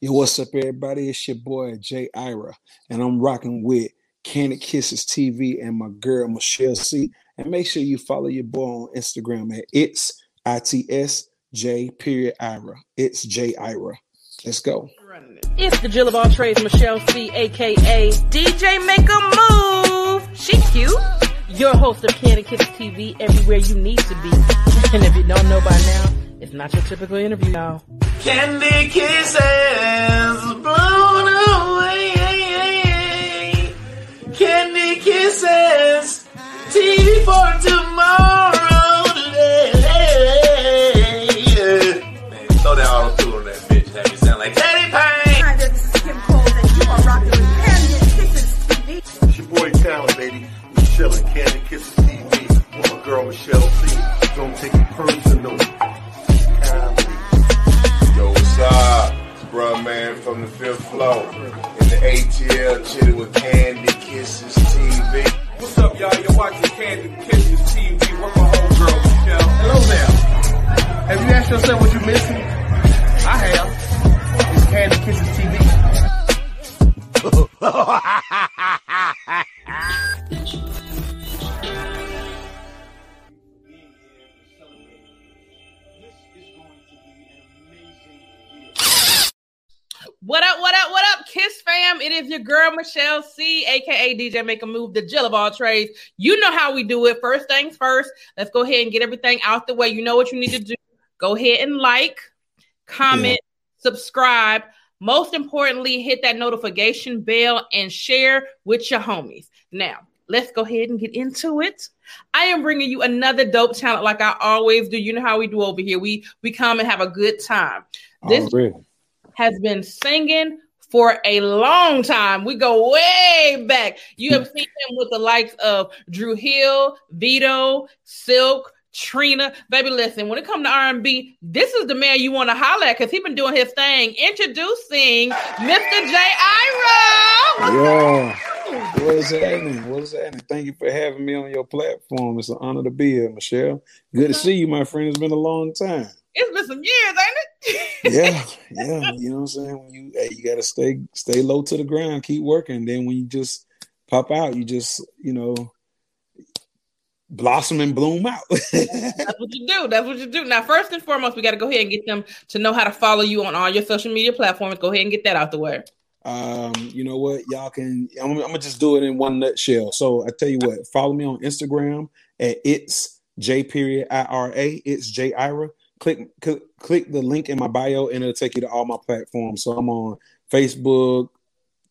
Yo, what's up, everybody? It's your boy Jay Ira, and I'm rocking with Candid Kisses TV and my girl Michelle C. And make sure you follow your boy on Instagram at it's its j period Ira. It's J Ira. Let's go. It's the Jill of all trades, Michelle C, aka DJ Make a Move. She cute. Your host of Candid Kisses TV, everywhere you need to be. And if you don't know by now, it's not your typical interview, y'all. Candy kisses blown away. Candy kisses. TV for tomorrow. Today. Man, throw that auto tune on that bitch. Have me sound like Teddy Payne. Hi there, this is Kim Cole, and you are rocking with Candy Kisses TV. It's your boy Talent, baby. We chillin', Candy Kisses TV with my girl Michelle C. Don't take it personal. Comedy. Up? Bruh Man from the fifth floor. In the ATL, chilling with Candy Kisses TV. What's up, y'all? You're watching Candy Kisses TV. With my homegirl, Michelle. Hello there. Have you asked yourself what you're missing? I have. It's Candy Kisses TV. What up, what up, what up, Kiss fam? It is your girl, Michelle C, aka DJ Make a Move, the Jill of all trades. You know how we do it. First things first, let's go ahead and get everything out the way. You know what you need to do. Go ahead and like, comment, subscribe. Most importantly, hit that notification bell and share with your homies. Now, let's go ahead and get into it. I am bringing you another dope talent like I always do. You know how we do over here. We we come and have a good time. This Already. Has been singing for a long time. We go way back. You have seen him with the likes of Dru Hill, Vito, Silk, Trina. Baby, listen, when it comes to R&B, this is the man you want to holler at because he's been doing his thing. Introducing Mr. J. Ira. Yo, what is happening? What is happening? Thank you for having me on your platform. It's an honor to be here, Michelle. Good to uh-huh. see you, my friend. It's been a long time. It's been some years, ain't it? Yeah, yeah. You know what I'm saying? When you hey, you gotta stay stay low to the ground, keep working. Then when you just pop out, you just, you know, blossom and bloom out. That's what you do. That's what you do. Now, first and foremost, we got to go ahead and get them to know how to follow you on all your social media platforms. Go ahead and get that out the way. um, you know what? Y'all can I'm, I'm gonna just do it in one nutshell. So I tell you what, follow me on Instagram at it's J period I R A. It's J Ira. Click, click click the link in my bio and it'll take you to all my platforms. So I'm on Facebook,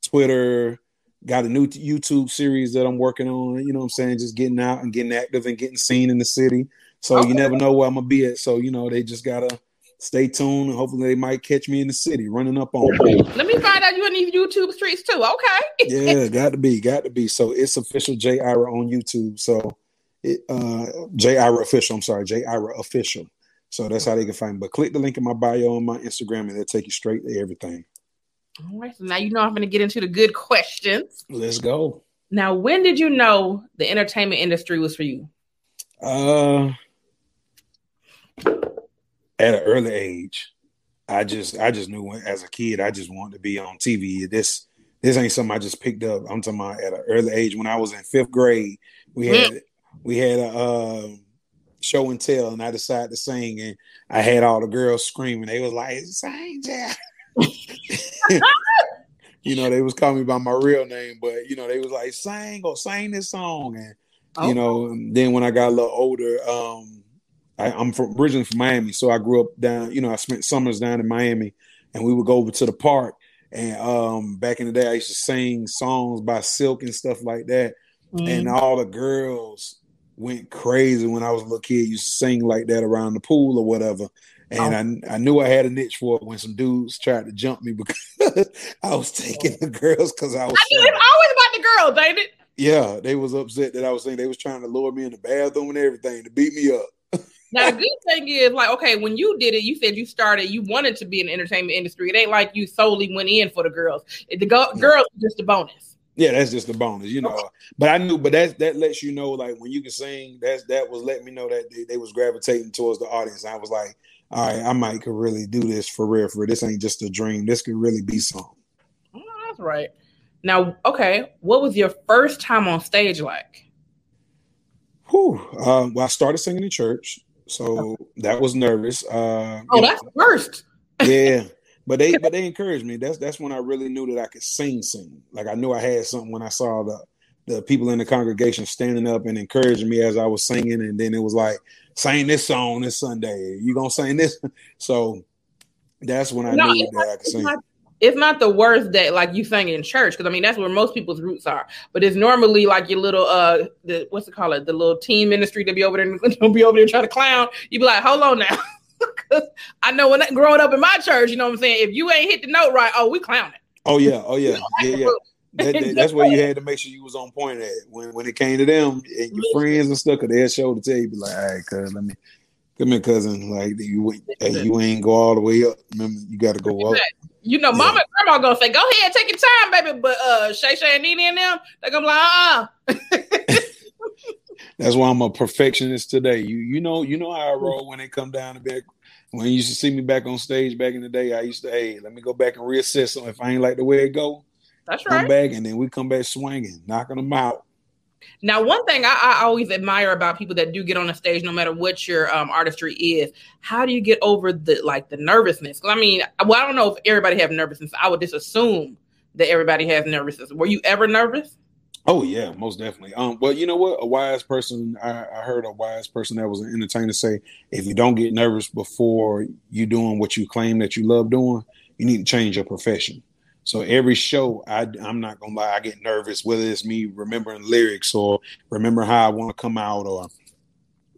Twitter, got a new YouTube series that I'm working on. You know what I'm saying? Just getting out and getting active and getting seen in the city. So Okay. you never know where I'm gonna be at. So you know they just gotta stay tuned and hopefully they might catch me in the city running up on me. Let me find out you in these YouTube streets too. Okay. yeah, got to be, got to be. So it's official J Ira on YouTube. So it uh J Ira official. I'm sorry, J Ira official. So that's how they can find. Me. But click the link in my bio on my Instagram, and they'll take you straight to everything. All right. So now you know I'm going to get into the good questions. Let's go. Now, when did you know the entertainment industry was for you? Uh, at an early age, I just I just knew when, as a kid I just wanted to be on TV. This this ain't something I just picked up. I'm talking about at an early age when I was in fifth grade. We had we had a uh, show and tell, and I decided to sing, and I had all the girls screaming. They was like, "Sing, Jack." you know, they was calling me by my real name, but you know, they was like, "Sing or sing this song," and Oh. you know. and Then when I got a little older, um, I, I'm from originally from Miami, so I grew up down. You know, I spent summers down in Miami, and we would go over to the park. And um, back in the day, I used to sing songs by Silk and stuff like that. And all the girls went crazy when I was a little kid. Used to sing like that around the pool or whatever. And oh. I, I knew I had a niche for it when some dudes tried to jump me because I was taking the girls because I was. I it's always about the girls, ain't it? Yeah, they was upset that I was saying they was trying to lure me in the bathroom and everything to beat me up. Now the good thing is, like, okay, when you did it, you said you started, you wanted to be in the entertainment industry. It ain't like you solely went in for the girls. The go- girls were just a bonus. Yeah, that's just the bonus, you know. But I knew, but that that lets you know, like when you can sing, that's that was letting me know that they, they was gravitating towards the audience. I was like, all right, I might could really do this for real. For real. this ain't just a dream. This could really be something. Oh, that's right. Now, okay, what was your first time on stage like? Whew. Uh, well, I started singing in church, so that was nervous. Uh, Oh, know, that's worst. yeah. But they but they encouraged me. That's that's when I really knew that I could sing sing. Like I knew I had something when I saw the the people in the congregation standing up and encouraging me as I was singing. And then it was like, sing this song this Sunday. You gonna sing this? So that's when I No, knew it's that I could It's sing. not, it's not the worst that like you sang in church because I mean that's where most people's roots are. But it's normally like your little uh the what's it called it the little teen ministry to be over there to be over there trying to clown. You be like, hold on now. 'Cause I know when growing up in my church, you know what I'm saying. If you ain't hit the note right, oh, we clowning. Oh yeah, oh yeah, yeah, yeah. That, that- that's where you had to make sure you was on point at when when it came to them and your friends and stuff. Cause they'll show to tell you, be like, all right, cuz let me come here, cousin. Like you, you ain't go all the way up. Remember, you got to go up. You know, mama and grandma gonna say, "Go ahead, take your time, baby." But uh, Shay Shay and Nene and them, they gonna be like, "Uh, That's why I'm a perfectionist today. You you know you know how I roll when it come down to back. When you used to see me back on stage back in the day, I used to hey, let me go back and reassess them. If I ain't like the way it go, that's right. come right." back and then we come back swinging, knocking them out. Now, one thing I, I always admire about people that do get on the stage, no matter what your um, artistry is, how do you get over the like the nervousness? 'Cause I mean, well, I don't know if everybody have nervousness. I would just assume that everybody has nervousness. Were you ever nervous? Oh yeah, most definitely. Um, but you know what? A wise person, I, I heard a wise person that was an entertainer say, if you don't get nervous before you doing what you claim that you love doing, you need to change your profession. So every show, I, I'm not gonna lie, I get nervous whether it's me remembering lyrics or remember how I want to come out or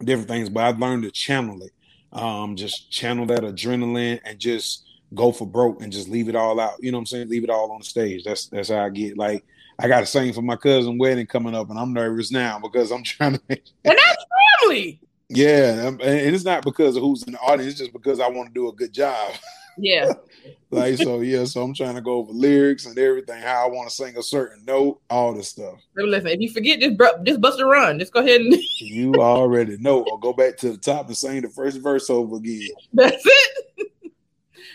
different things. But I've learned to channel it, um, just channel that adrenaline and just go for broke and just leave it all out. You know what I'm saying? Leave it all on the stage. That's that's how I get. Like I got to sing for my cousin wedding coming up, and I'm nervous now because I'm trying to. Make, And that's family. yeah, and it's not because of who's in the audience. It's just because I want to do a good job. Yeah. like so, yeah. So I'm trying to go over lyrics and everything, how I want to sing a certain note, all this stuff. Listen, if you forget, just br- just bust a run. Just go ahead and You already know, or go back to the top and sing the first verse over again. that's it.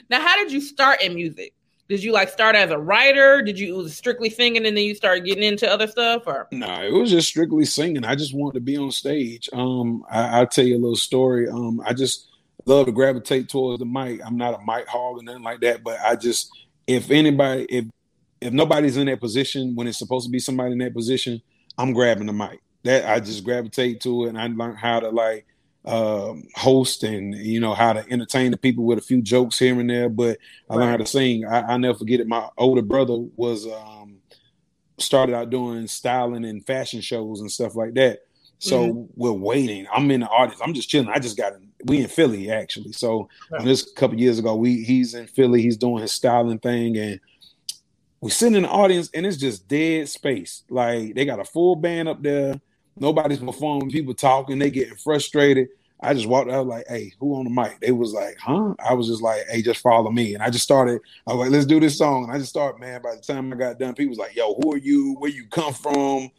now, how did you start in music? Did you like start as a writer? Did you it was strictly singing and then you started getting into other stuff? Or No, it was just strictly singing. I just wanted to be on stage. Um, I, I'll tell you a little story. Um, I just love to gravitate towards the mic. I'm not a mic hog or nothing like that, but I just if anybody if if nobody's in that position when it's supposed to be somebody in that position, I'm grabbing the mic. That I just gravitate to it and I learned how to like um host and you know how to entertain the people with a few jokes here and there. But I learned how to sing. I, I never forget it. My older brother was um started out doing styling and fashion shows and stuff like that. So we're waiting. I'm in the audience. I'm just chilling. I just got we in Philly actually. So when this a couple years ago, we he's in Philly. He's doing his styling thing, and we sitting in the audience, and it's just dead space. Like they got a full band up there. Nobody's performing. People talking. They getting frustrated. I just walked out like, "Hey, who on the mic?" They was like, "Huh?" I was just like, "Hey, just follow me." And I just started. I was like, "Let's do this song." And I just started. Man, by the time I got done, people was like, "Yo, who are you? Where you come from?"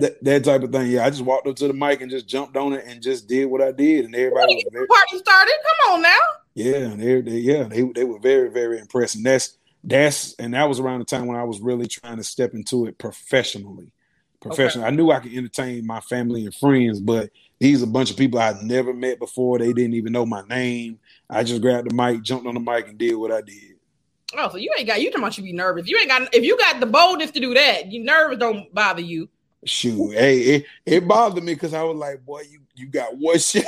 That, that type of thing. Yeah, I just walked up to the mic and just jumped on it and just did what I did, and everybody was very, party started. Come on now. yeah, they, they yeah, they they were very very impressed, and that's that's and that was around the time when I was really trying to step into it professionally. Professionally, I knew I could entertain my family and friends, but these are a bunch of people I'd never met before. They didn't even know my name. I just grabbed the mic, jumped on the mic, and did what I did. Oh, so you ain't got you talking about you be nervous. You ain't got if you got the boldness to do that, you nerves don't bother you. Shoot, hey, it, it bothered me because I was like, boy, you you got one shot.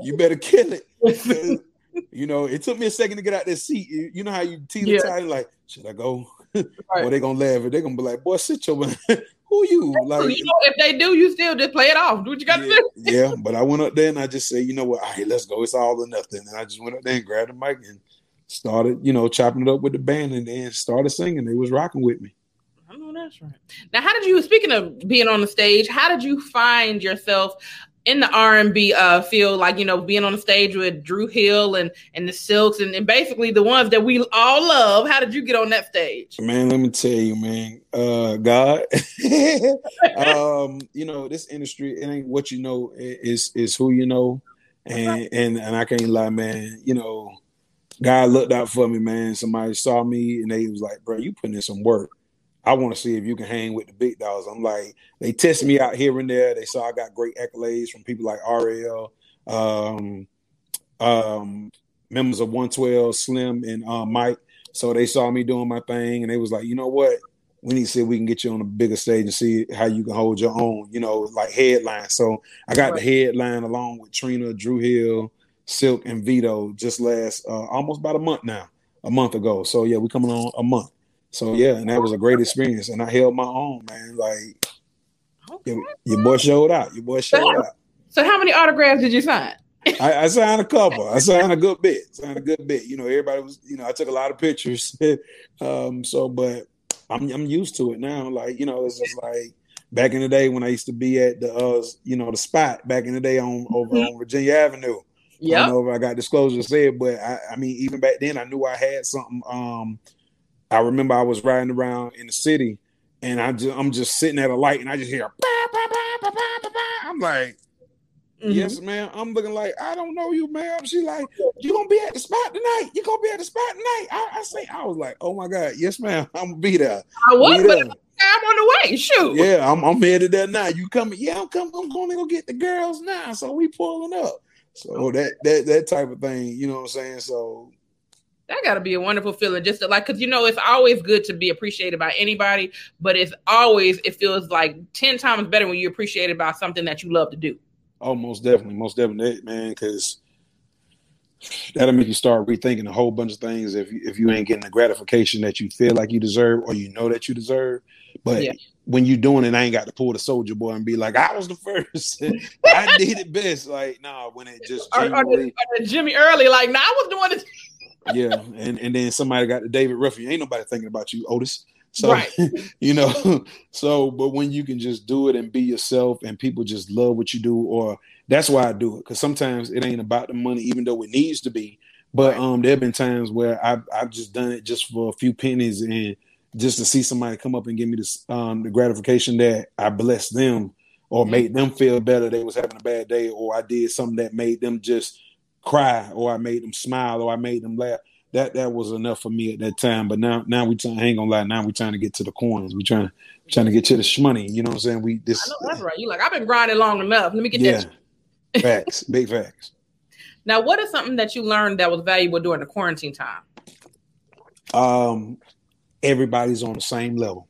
you better kill it. you know, it took me a second to get out that seat. You, know how you teeter Yeah. like, should I go? Right. Or they gonna laugh. At. They're gonna be like, boy, sit your who you? Like, you know, if they do, you still just play it off. Do what you got to yeah, do. yeah, but I went up there and I just said, you know what? All right, let's go. It's all or nothing. And I just went up there and grabbed the mic and started, you know, chopping it up with the band and then started singing. They was rocking with me. I know that's right. Now, how did you? Speaking of being on the stage, how did you find yourself in the R and B uh, field? Like you know, being on the stage with Dru Hill and and the Silks and, and basically the ones that we all love. How did you get on that stage? Man, let me tell you, man. Uh God. um, you know, this industry, it ain't what you know, it's it's who you know. and and and I can't lie, man. You know, God looked out for me, man. Somebody saw me and they was like, "Bro, you putting in some work." I want to see if you can hang with the big dogs. I'm like, they test me out here and there. They saw I got great accolades from people like RL, um, um, members of 112, Slim, and uh, Mike. So they saw me doing my thing, and they was like, you know what? We need to see if we can get you on a bigger stage and see how you can hold your own. You know, like headline. So I got Right. the headline along with Trina, Dru Hill, Silk, and Vito just last uh, almost about a month now, a month ago. So yeah, we coming on a month. So yeah, and that was a great experience, and I held my own, man. Like Okay. your, your boy showed out. Your boy showed out. So how many autographs did you sign? I, I signed a couple. I signed a good bit. Signed a good bit. You know, everybody was. You know, I took a lot of pictures. um. So, but I'm I'm used to it now. Like you know, it's just like back in the day when I used to be at the uh you know the spot back in the day on over on Virginia Avenue. I don't know if I got disclosure said, but I, I mean, even back then, I knew I had something. Um, I remember I was riding around in the city, and I just, I'm just sitting at a light, and I just hear. "Bah, bah, bah, bah, bah, bah, bah." I'm like, Mhm. yes, ma'am. I'm looking like I don't know you, ma'am. She like, you gonna be at the spot tonight? You gonna be at the spot tonight? I, I say, I was like, oh my god, yes, ma'am. I'm gonna be there. I was, but. I'm on the way. Shoot. Yeah, I'm I'm headed there now. You coming? Yeah, I'm coming. I'm going to go get the girls now. So we pulling up. So that that that type of thing, you know what I'm saying? So That got to be a wonderful feeling. Just to, like, because you know, it's always good to be appreciated by anybody, but it's always it feels like ten times better when you're appreciated by something that you love to do. oh, most definitely, most definitely, man, because that'll make you start rethinking a whole bunch of things if you, if you ain't getting the gratification that you feel like you deserve or you know that you deserve. But Yeah. when you doing it, I ain't got to pull the Soulja Boy and be like, I was the first. I did it best. Like, nah, when it just Or, or, the, or the Jimmy Early, like, now I was doing it. Yeah, and and then somebody got the David Ruffin. Ain't nobody thinking about you, Otis. So Right. you know, so but when you can just do it and be yourself, and people just love what you do, or that's why I do it because sometimes it ain't about the money, even though it needs to be. But um, there have been times where I've I've just done it just for a few pennies and just to see somebody come up and give me this um the gratification that I blessed them or made them feel better they was having a bad day or I did something that made them just cry or I made them smile or I made them laugh. That that was enough for me at that time. But now now we trying, I ain't gonna lie, now we trying to get to the coins. We trying to trying to get to the shmoney. You know what I'm saying? We I this know that's right. You like, I've been grinding long enough. Let me get yeah. that. facts, big facts. Now, what is something that you learned that was valuable during the quarantine time? Um everybody's on the same level.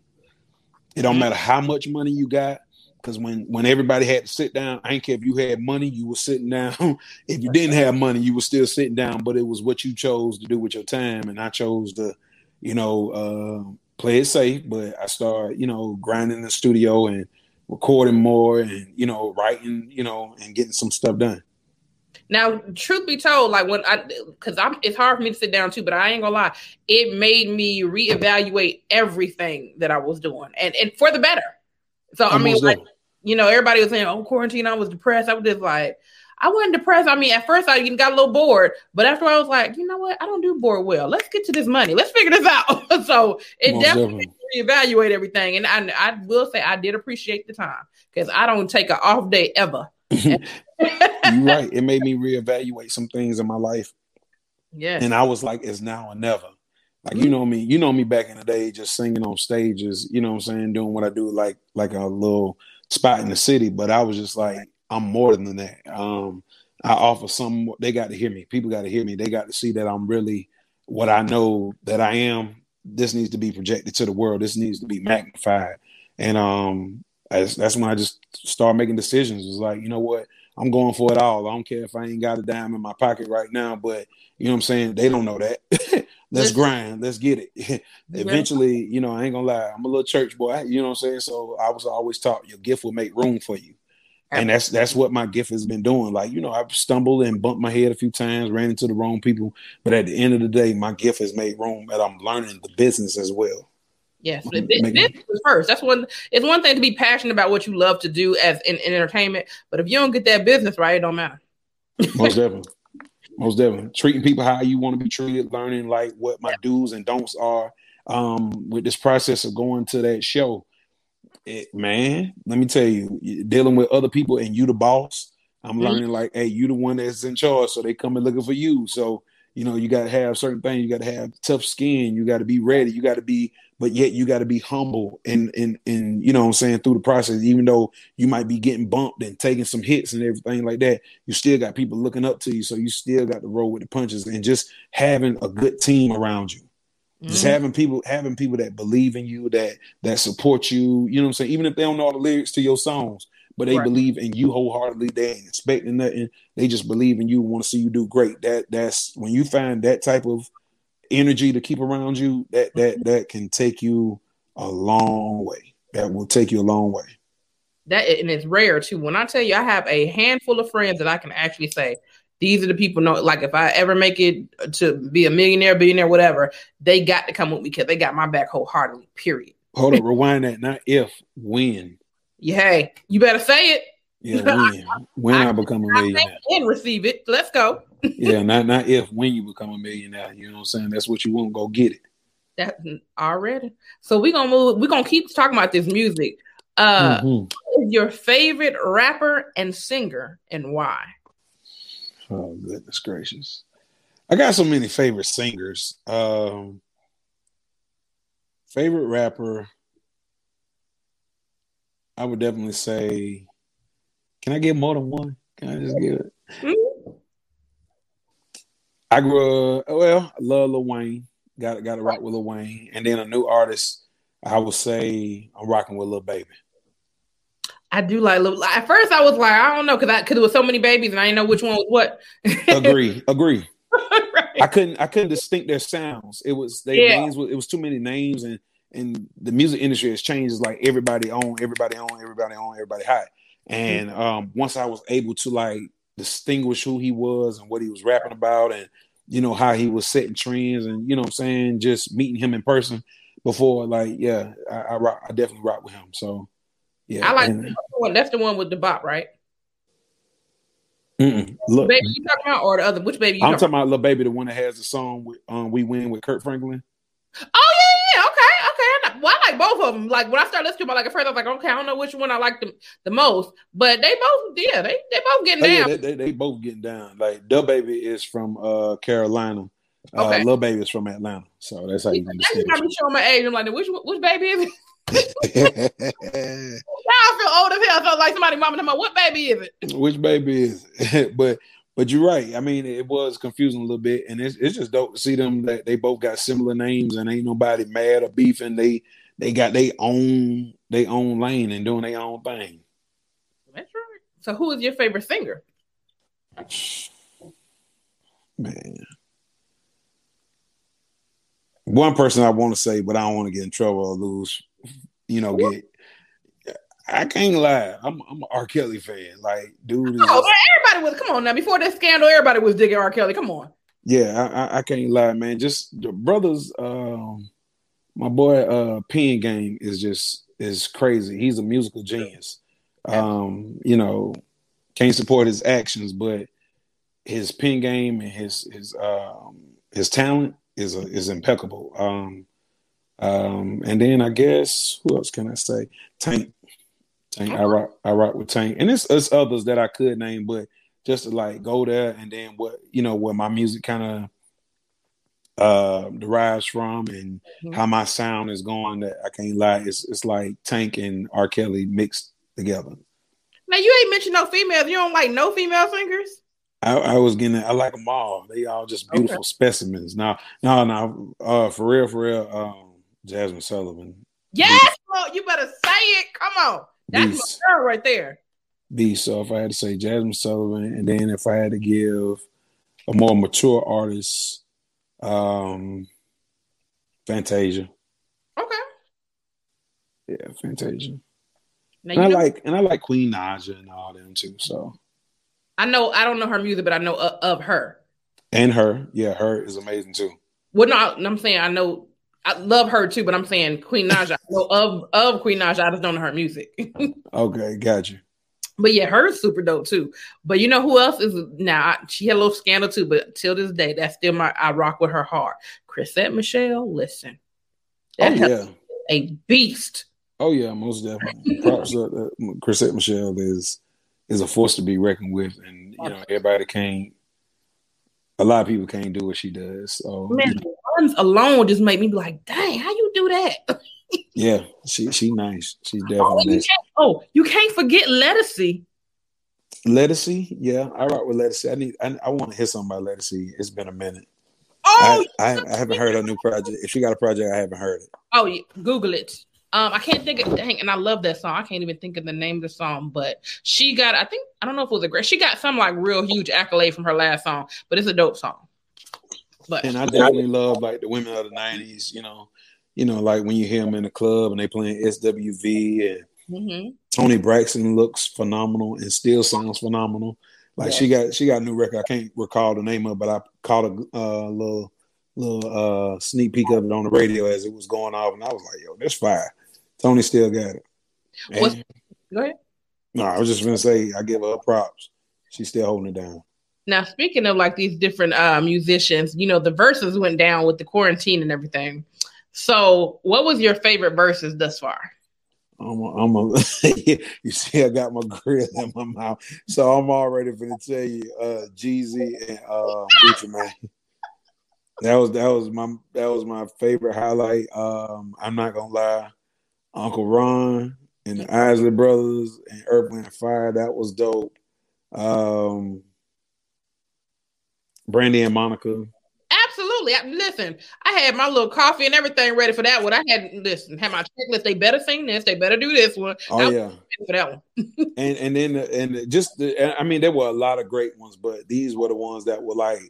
It don't matter how much money you got. Because when when everybody had to sit down, I ain't care if you had money, you were sitting down. if you didn't have money, you were still sitting down. But it was what you chose to do with your time, and I chose to, you know, uh, play it safe. But I started, you know, grinding the studio and recording more, and you know, writing, you know, and getting some stuff done. Now, truth be told, like when I, because I'm, it's hard for me to sit down too, but I ain't gonna lie, it made me reevaluate everything that I was doing, and and for the better. So I mean, like. You know, everybody was saying, "Oh, quarantine, I was depressed." I was just like, I wasn't depressed. I mean, at first I even got a little bored, but after I was like, you know what? I don't do bored well. Let's get to this money. Let's figure this out. so it Most definitely me reevaluate everything, and I, I will say I did appreciate the time because I don't take an off day ever. You're right. It made me reevaluate some things in my life. Yeah. and I was like, it's now or never. Like you mm-hmm. know me, you know me back in the day, just singing on stages. You know what I'm saying, doing what I do, like like a little spot in the city. But I was just like, I'm more than that. Um, I offer some. They got to hear me. People got to hear me. They got to see that I'm really what I know that I am. This needs to be projected to the world. This needs to be magnified. And um, that's, that's when I just start making decisions. It's like, you know what? I'm going for it all. I don't care if I ain't got a dime in my pocket right now, but you know what I'm saying? They don't know that. Let's Listen. grind. Let's get it. Eventually, you know, I ain't gonna lie. I'm a little church boy. You know what I'm saying? So I was always taught your gift will make room for you. And that's that's what my gift has been doing. Like, you know, I've stumbled and bumped my head a few times, ran into the wrong people. But at the end of the day, my gift has made room and I'm learning the business as well. Yes, this, this is first. That's one. It's one thing to be passionate about what you love to do as in, in entertainment, but if you don't get that business right, it don't matter. Most definitely. Most definitely. Treating people how you want to be treated, learning like what my do's and don'ts are. Um, with this process of going to that show, it, man, let me tell you, dealing with other people and you the boss, I'm Mhm. learning like, hey, you the one that's in charge, so they coming looking for you. So you know, you got to have certain things. You got to have tough skin. You got to be ready. You got to be, but yet you got to be humble and and and you know what I'm saying through the process. Even though you might be getting bumped and taking some hits and everything like that, you still got people looking up to you. So you still got to roll with the punches and just having a good team around you. Just Mhm. having people having people that believe in you, that that support you, you know what I'm saying? Even if they don't know all the lyrics to your songs, but they Right. believe in you wholeheartedly, they ain't expecting nothing. They just believe in you, want to see you do great. That that's when you find that type of energy to keep around you, that that mm-hmm. that can take you a long way. That will take you a long way. that and it's rare too. When I tell you, I have a handful of friends that I can actually say these are the people. Know like if I ever make it to be a millionaire, billionaire, whatever, they got to come with me because they got my back wholeheartedly. Period. Hold on, rewind that. Not if, when. Yeah, hey, you better say it Yeah, when. When I become a millionaire. and receive it. Let's go. Yeah, not not if, when you become a millionaire. You know what I'm saying? That's what you want. Go get it. That already. So we're gonna move. We're gonna keep talking about this music. Uh, Mhm. your favorite rapper and singer, and why? Oh goodness gracious. I got so many favorite singers. Um favorite rapper. I would definitely say can I get more than one? Can I just give it? Mhm. I grew up well, I love Lil Wayne. Got got to rock with Lil Wayne. And then a new artist, I would say I'm rocking with Lil Baby. I do like. Lil- At first, I was like, I don't know, because I because there was so many babies, and I didn't know which one was what. Agree, agree. Right. I couldn't I couldn't distinct their sounds. It was they Yeah. names it was too many names and and the music industry has changed. It's like everybody on, everybody on, everybody on, everybody hot. And um once I was able to like distinguish who he was and what he was rapping about and you know how he was setting trends and you know what I'm saying, just meeting him in person before like yeah, I I, rock, I definitely rock with him. So yeah. I like and- the one. That's the one with the bop, right? mm-mm. look Baby, you talking about or the other? Which baby? You I'm talking talking about little Baby, the one that has the song with um We Win with Kirk Franklin. Oh yeah, yeah, okay, okay. I know- Well, I like both of them. Like when I started listening to them, like at first I was like, okay, I don't know which one I like the, the most, but they both, yeah, they they both getting Oh, yeah, down. they, they, they both getting down. Like DaBaby is from uh Carolina. Uh Okay. Lil Baby is from Atlanta. So that's how you you got me showing my age. I'm like, which which baby is it? Now I feel old as hell. So like somebody mama, about what baby is it? Which baby is it? but but you're right. I mean, it was confusing a little bit, and it's, it's just dope to see them that they both got similar names, and ain't nobody mad or beefing. They they got their own they own lane and doing their own thing. That's right. So who is your favorite singer? Man. One person I want to say, but I don't want to get in trouble or lose, you know, get I can't lie. I'm I'm an R. Kelly fan. Like, dude is Oh, just- but everybody was. Come on now. Before this scandal, everybody was digging R. Kelly. Come on. yeah, I, I, I can't lie, man. Just the brothers, um, my boy uh Pen Game is just is crazy. He's a musical genius. Um, you know, can't support his actions, but his pen game and his his um his talent is a, is impeccable. Um, um, and then I guess who else can I say? Tank, Tank. I rock I rock with Tank, and it's, it's others that I could name, but just to like go there and then what you know where my music kind of uh derives from and Mhm. how my sound is going. That I can't lie. It's it's like Tank and R. Kelly mixed together. Now you ain't mentioned no females. You don't like no female singers. I, I was getting. I like them all. They all just beautiful specimens. Now, no, no, uh, for real, for real. Um, Jazmine Sullivan, Yes, well, you better say it. Come on, that's girl right there. B. So if I had to say Jazmine Sullivan, and then if I had to give a more mature artist, um, Fantasia. Okay. Yeah, Fantasia. Now And I know, like and I like Queen Naija and all them too. So I know I don't know her music, but I know of, of her. and her, yeah, her is amazing too. Well, no, I'm saying I know I love her too, but I'm saying Queen Naija. I know of of Queen Naija. I just don't know her music. Okay, got you. but yeah, her's super dope too. But you know who else is now? she had a little scandal too, but till this day, that's still my I rock with her hard. Chrisette Michele, listen, Oh yeah. a beast. Oh yeah, most definitely. Props up. Uh, Chrisette Michele is is a force to be reckoned with, and you know everybody can't. A lot of people can't do what she does. So Man, the alone just make me be like, dang, how you do that? yeah, she she nice. She's Oh, definitely you nice. can't, oh, you can't forget Ledisi. Ledisi, yeah, I rock with Ledisi. I need. I, I want to hear something about Ledisi. It's been a minute. Oh, I, I I haven't heard her new project. If she got a project, I haven't heard it. oh, yeah, Google it. Um, I can't think of dang, and I love that song. I can't even think of the name of the song, but she got. I think I don't know if it was a great. She got some like real huge accolade from her last song, but it's a dope song. But And I definitely love like the women of the '90s. You know, you know, like when you hear them in the club and they playing SWV and Mhm. Toni Braxton looks phenomenal and still sounds phenomenal. Like she got she got a new record. I can't recall the name of, but I caught a uh, little little uh, sneak peek of it on the radio as it was going off, and I was like, "Yo, this fire." Tony still got it. And- go ahead. no, I was just gonna say I give her props. She's still holding it down. Now, speaking of like these different uh, musicians, you know, the verses went down with the quarantine and everything. So, what was your favorite verses thus far? I'm a, I'm a you see, I got my grill in my mouth, so I'm already gonna tell you, uh, Jeezy and uh, Gucci Mane. That was that was my that was my favorite highlight. Um, I'm not gonna lie, Uncle Ron and the Isley Brothers and Earth, Wind and Fire. That was dope. Um, Brandy and Monica. Absolutely. I, listen, I had my little coffee and everything ready for that one. I had listen, had my checklist. They better sing this. They better do this one. I Oh was yeah. for that one. and and then and just the, I mean there were a lot of great ones, but these were the ones that were like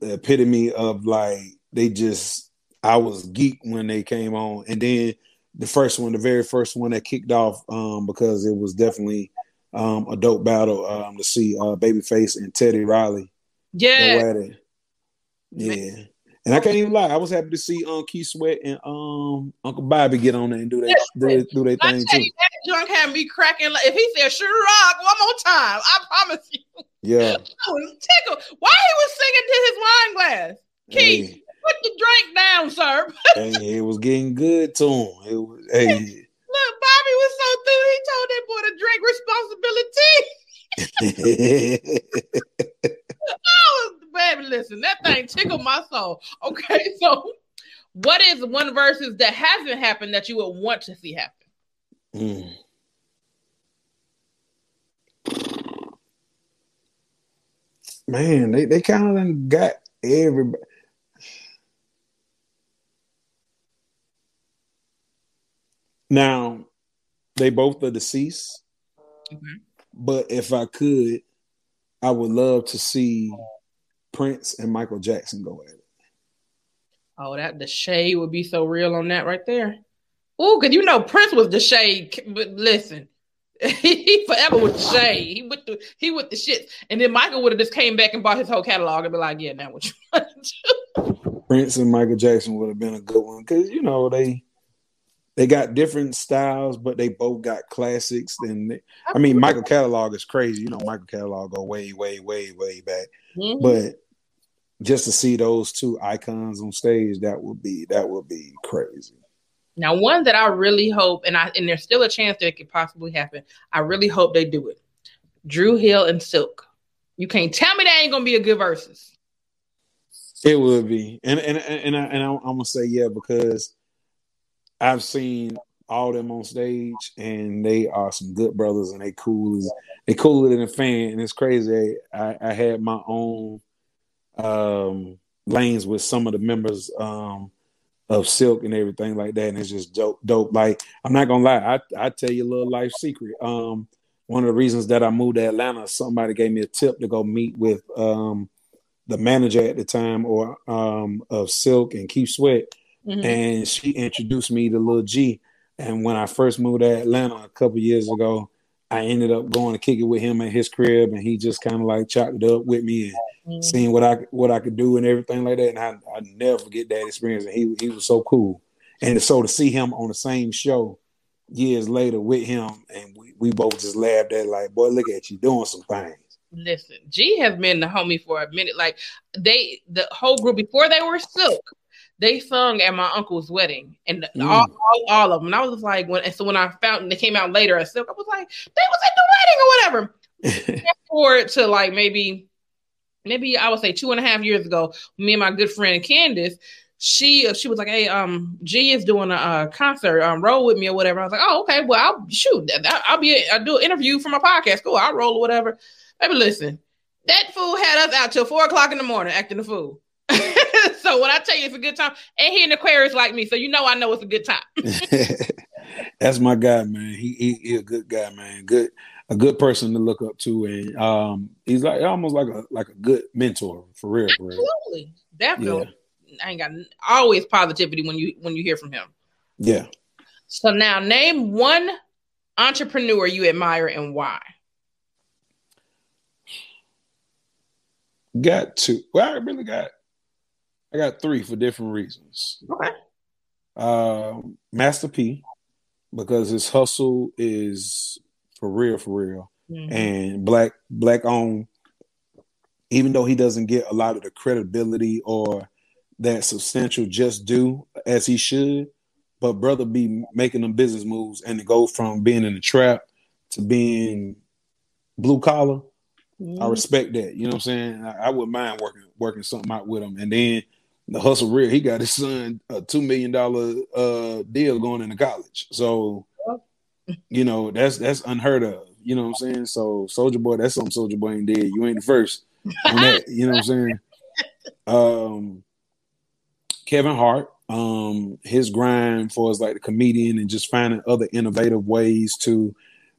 the epitome of like they just I was geek when they came on, and then the first one, the very first one that kicked off, um, because it was definitely um a dope battle um to see uh Babyface and Teddy Riley Yeah. go at it. Yeah. And I can't even lie, I was happy to see um Keith Sweat and um Uncle Bobby get on there and do their do their, do their thing too. you, that junk had me cracking. Like, if he said "Sure rock" one more time, I promise you, Yeah. I was tickled. Why he was singing to his wine glass? Keith, Hey. put the drink down, sir. hey, it was getting good to him. It was, hey, Look, Bobby was so through. He told that boy to drink responsibility. Was, baby, listen, that thing tickled my soul. Okay, so what is one versus that hasn't happened that you would want to see happen? Mm. man, they they kind of got everybody. Now, they both are deceased, Mhm. but if I could, I would love to see Prince and Michael Jackson go at it. Oh, that the shade would be so real on that right there. Oh, cause you know Prince was the shade, but listen, he forever with the shade. He with the he with the shit, and then Michael would have just came back and bought his whole catalog and be like, "Yeah, now what you want to do?" Prince and Michael Jackson would have been a good one because you know they they got different styles, but they both got classics. And they- I mean, Michael catalog is crazy. You know, Michael catalog go way, way, way, way back. Mhm. But just to see those two icons on stage, that would be that would be crazy. Now, one that I really hope, and I and there's still a chance that it could possibly happen. I really hope they do it. Dru Hill and Silk. You can't tell me that ain't gonna be a good versus. It would be, and and and, I, and I, I'm gonna say yeah because I've seen all them on stage, and they are some good brothers, and they cool as they cooler than a fan, and it's crazy. I, I had my own um lanes with some of the members um of Silk and everything like that, and it's just dope. Dope. Like I'm not gonna lie, I I tell you a little life secret. Um, one of the reasons that I moved to Atlanta, somebody gave me a tip to go meet with um the manager at the time or um of Silk and Keith Sweat, Mhm. and she introduced me to Lil G. And when I first moved to Atlanta a couple years ago, I ended up going to kick it with him at his crib, and he just kind of like chopped it up with me and Mhm. seeing what I what I could do and everything like that. And I I never forget that experience. And he he was so cool. And so to see him on the same show years later with him, and we, we both just laughed at like, boy, look at you doing some things. Listen, G has been the homie for a minute. Like they, the whole group before they were Silk, they sung at my uncle's wedding, and Mm. all, all, all of them. And I was like, when and so when I found they came out later as Silk, I was like, they was at the wedding or whatever. Forward to like maybe, maybe I would say two and a half years ago, me and my good friend Candace, she she was like, "Hey, um, G is doing a uh, concert, um, roll with me or whatever." I was like, "Oh, okay, well, I'll shoot. I'll, I'll be, I'll do an interview for my podcast. Cool, I'll roll or whatever." Baby, listen, that fool had us out till four o'clock in the morning acting a fool. so when I tell you it's a good time, and he an Aquarius like me, so you know I know it's a good time. That's my guy, man. He, he he a good guy, man. Good a good person to look up to, and um, he's like almost like a like a good mentor for real, for real. Absolutely, definitely. I ain't got always positivity when you when you hear from him. Yeah. So now name one entrepreneur you admire and why. Got two. Well, I really got. I got three for different reasons. Okay. Um, Master P, because his hustle is for real, for real, Mhm. and black black owned. Even though he doesn't get a lot of the credibility or that substantial just due as he should, but brother be making them business moves and to go from being in the trap to being blue collar. I respect that. You know what I'm saying? I, I wouldn't mind working working something out with him. And then the hustle real, he got his son a two million dollar uh deal going into college. So you know, that's that's unheard of. You know what I'm saying? So Soulja Boy, that's something Soulja Boy ain't did. You ain't the first on that. You know what I'm saying? Um Kevin Hart, um, his grind for as like the comedian and just finding other innovative ways to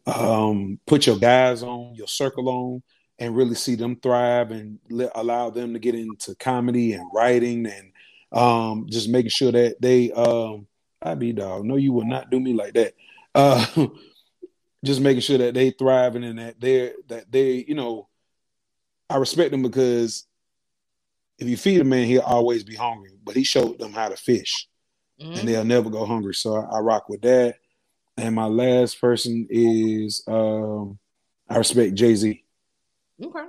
um put your guys on, your circle on, and really see them thrive and let, allow them to get into comedy and writing and um just making sure that they um I be dog. No, you will not do me like that. Uh just making sure that they thriving and that they're that they, you know, I respect them because if you feed a man, he'll always be hungry. But he showed them how to fish, Mhm. and they'll never go hungry. So I, I rock with that. And my last person is um, I respect Jay Z. Okay.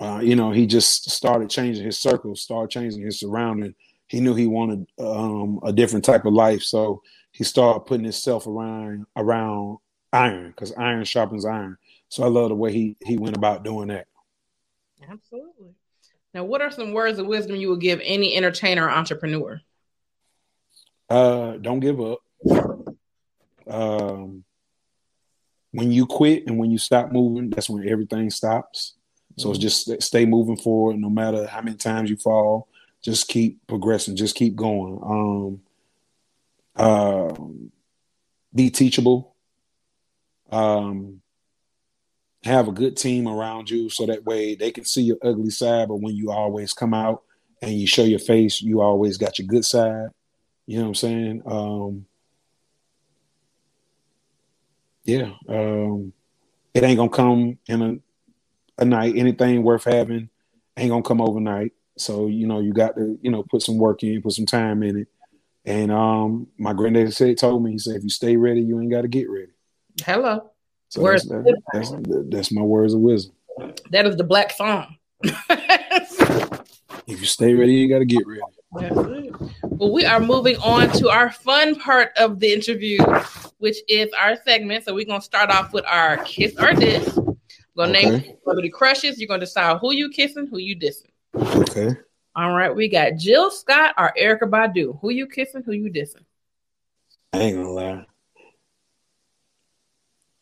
Uh, you know, he just started changing his circle, started changing his surrounding. He knew he wanted um, a different type of life, so he started putting himself around around iron because iron sharpens iron. So I love the way he he went about doing that. Absolutely. Now, what are some words of wisdom you would give any entertainer or entrepreneur? Uh, don't give up. Um, when you quit and when you stop moving, that's when everything stops. So it's just stay moving forward, no matter how many times you fall. Just keep progressing. Just keep going. Um, um, be teachable. Um, have a good team around you, so that way they can see your ugly side. But when you always come out and you show your face, you always got your good side. You know what I'm saying? Um, yeah. Um, it ain't gonna come in a, a night. Anything worth having ain't gonna come overnight. So you know you got to you know put some work in, put some time in it. And um, my granddad said told me he said if you stay ready, you ain't got to get ready. Hello. So Words that's, that, that's that's my words of wisdom. That is the black song. If you stay ready, you got to get ready. That's it. Well, we are moving on to our fun part of the interview, which is our segment. So we're gonna start off with our kiss or diss. We're gonna name Okay. celebrity crushes. You're gonna decide who you kissing, who you dissing. Okay. All right, we got Jill Scott or Erykah Badu. Who you kissing, who you dissing? I ain't gonna lie.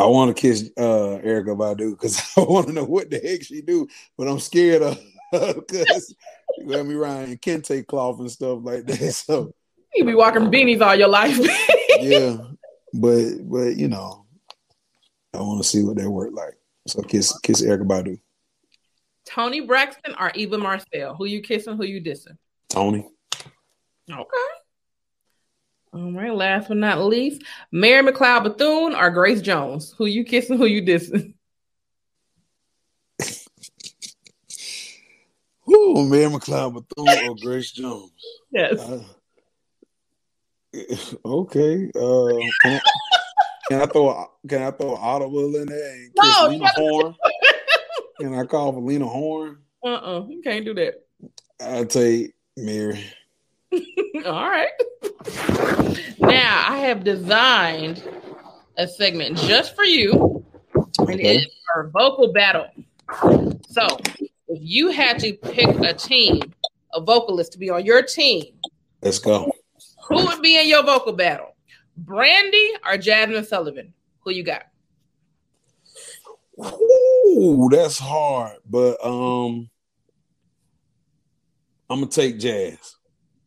I want to kiss uh, Erykah Badu because I want to know what the heck she do, but I'm scared of because let me Ryan kente cloth and stuff like that. So You be walking beanies all your life. yeah, but but you know, I want to see what they work like. So kiss kiss Erykah Badu, Toni Braxton or Eva Marcille. Who you kissing, who you dissing? Tony. Okay. All right, last but not least, Mary McLeod Bethune or Grace Jones. Who you kissing, who you dissing? Ooh, Mary McLeod Bethune or Grace Jones. Yes. Uh, okay. Uh, can, I, can I throw can I throw audible in there and No, Lena Horne? Can I call for Lena Horne? Uh-uh. You can't do that. I'll take Mary. All right. Now I have designed a segment just for you. And it Okay. is our vocal battle. So, if you had to pick a team, a vocalist to be on your team, Let's go. Who would be in your vocal battle? Brandy or Jazmine Sullivan? Who you got? Ooh, that's hard, but um, I'm gonna take Jazz.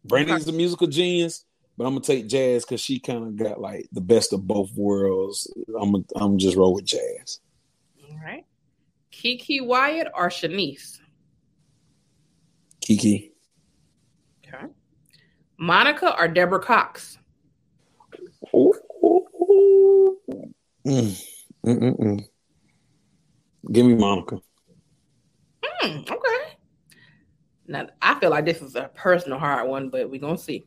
Brandy's the musical genius, but I'm gonna take Jazz because she kind of got like the best of both worlds. I'm gonna, I'm just roll with Jazz. All right. Keke Wyatt or Shanice? Kiki. Monica or Deborah Cox? Ooh. Mm, mm, mm, mm. give me Monica. Hmm, okay. Now I feel like this is a personal hard one, but we're gonna see.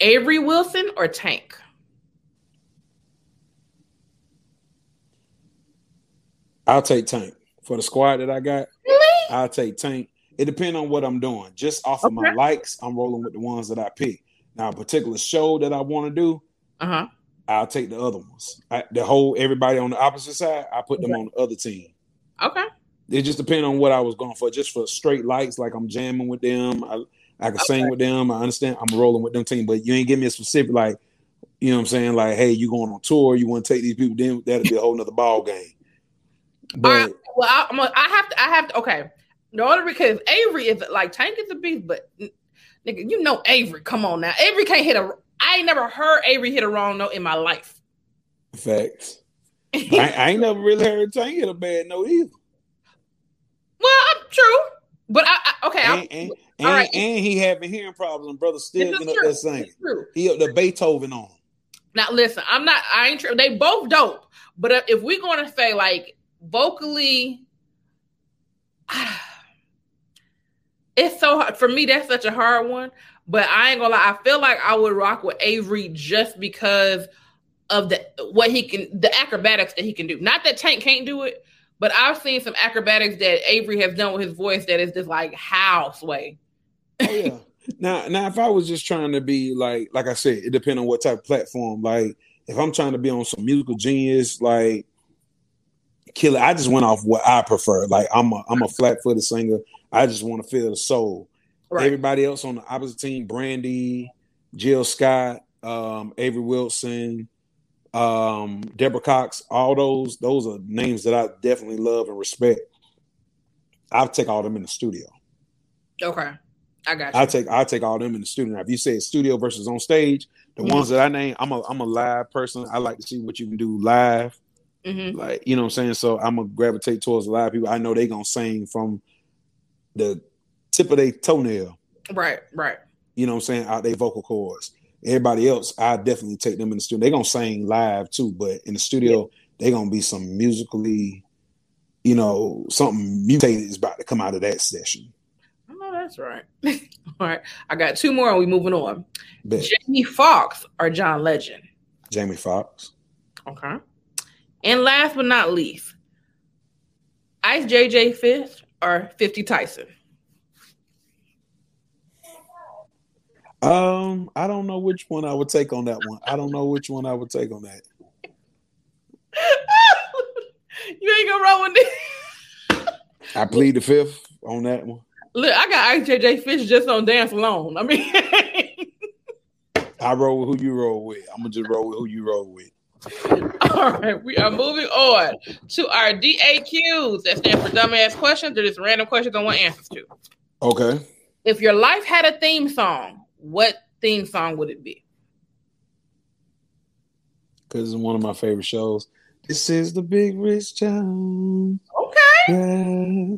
Avery Wilson or Tank? I'll take Tank for the squad that I got. Really? I'll take Tank. It depends on what I'm doing. Just off of my likes, I'm rolling with the ones that I pick. Now, a particular show that I want to do, Uh-huh. I'll take the other ones. I, the whole everybody on the opposite side, I put them Okay. on the other team. Okay. It just depends on what I was going for. Just for straight likes, like I'm jamming with them. I I can sing with them. I understand. I'm rolling with them team, but you ain't give me a specific like. You know what I'm saying? Like, hey, you going on tour? You want to take these people? Then that'll be a whole nother ball game. But right. Well, I, I'm a, I have to. I have to. Okay. Only because Avery is like Tank is a beast, but nigga, you know Avery. Come on now, Avery can't hit a. I ain't never heard Avery hit a wrong note in my life. facts. I, I ain't never really heard Tank hit a bad note either. Well, I'm true, but I, I okay. I'm, And, and, all and, right. and he having hearing problems, and brother still getting up true. there singing. He up the Beethoven on. Now listen, I'm not. I ain't true. They both dope, but if- we're going to say like vocally, it's so hard for me. That's such a hard one. But I ain't gonna lie. I feel like I would rock with Avery just because of the what he can, the acrobatics that he can do. Not that Tank can't do it, but I've seen some acrobatics that Avery has done with his voice that is just like house way. Oh yeah. now, now, if I was just trying to be like, like I said, it depends on what type of platform. Like, if I'm trying to be on some musical genius, like killer, I just went off what I prefer. Like, I'm a, I'm a flat footed singer. I just want to feel the soul. Right. Everybody else on the opposite team, Brandy, Jill Scott, um, Avery Wilson, um, Deborah Cox, all those, those are names that I definitely love and respect. I'll take all them in the studio. Okay, I got you. I take I take all them in the studio. Now, if you say studio versus on stage, the Mhm. ones that I name, I'm a I'm a live person. I like to see what you can do live. Mhm. Like you know what I'm saying. So I'm gonna gravitate towards a live people. I know they gonna sing from the tip of their toenail. Right, right. You know what I'm saying out their vocal cords. Everybody else, I definitely take them in the studio. They're gonna sing live too, but in the studio, they're gonna be some musically, you know, something mutated is about to come out of that session. I know that's right. All right, I got two more, and we moving on. Bet. Jamie Foxx or John Legend. Jamie Foxx. Okay. And last but not least, Ice JJ Fish or 50 Tyson. Um, I don't know which one I would take on that one. I don't know which one I would take on that. you ain't gonna roll with this. I plead the fifth on that one. Look, I got Ice JJ Fish just on dance alone. I mean, I roll with who you roll with. I'm gonna just roll with who you roll with. All right, we are moving on to our DAQs. That stand for dumbass questions. They're just random questions I want answers to. Okay. If your life had a theme song, what theme song would it be? Because it's one of my favorite shows. This is the Big Rich Town. Okay. Yeah.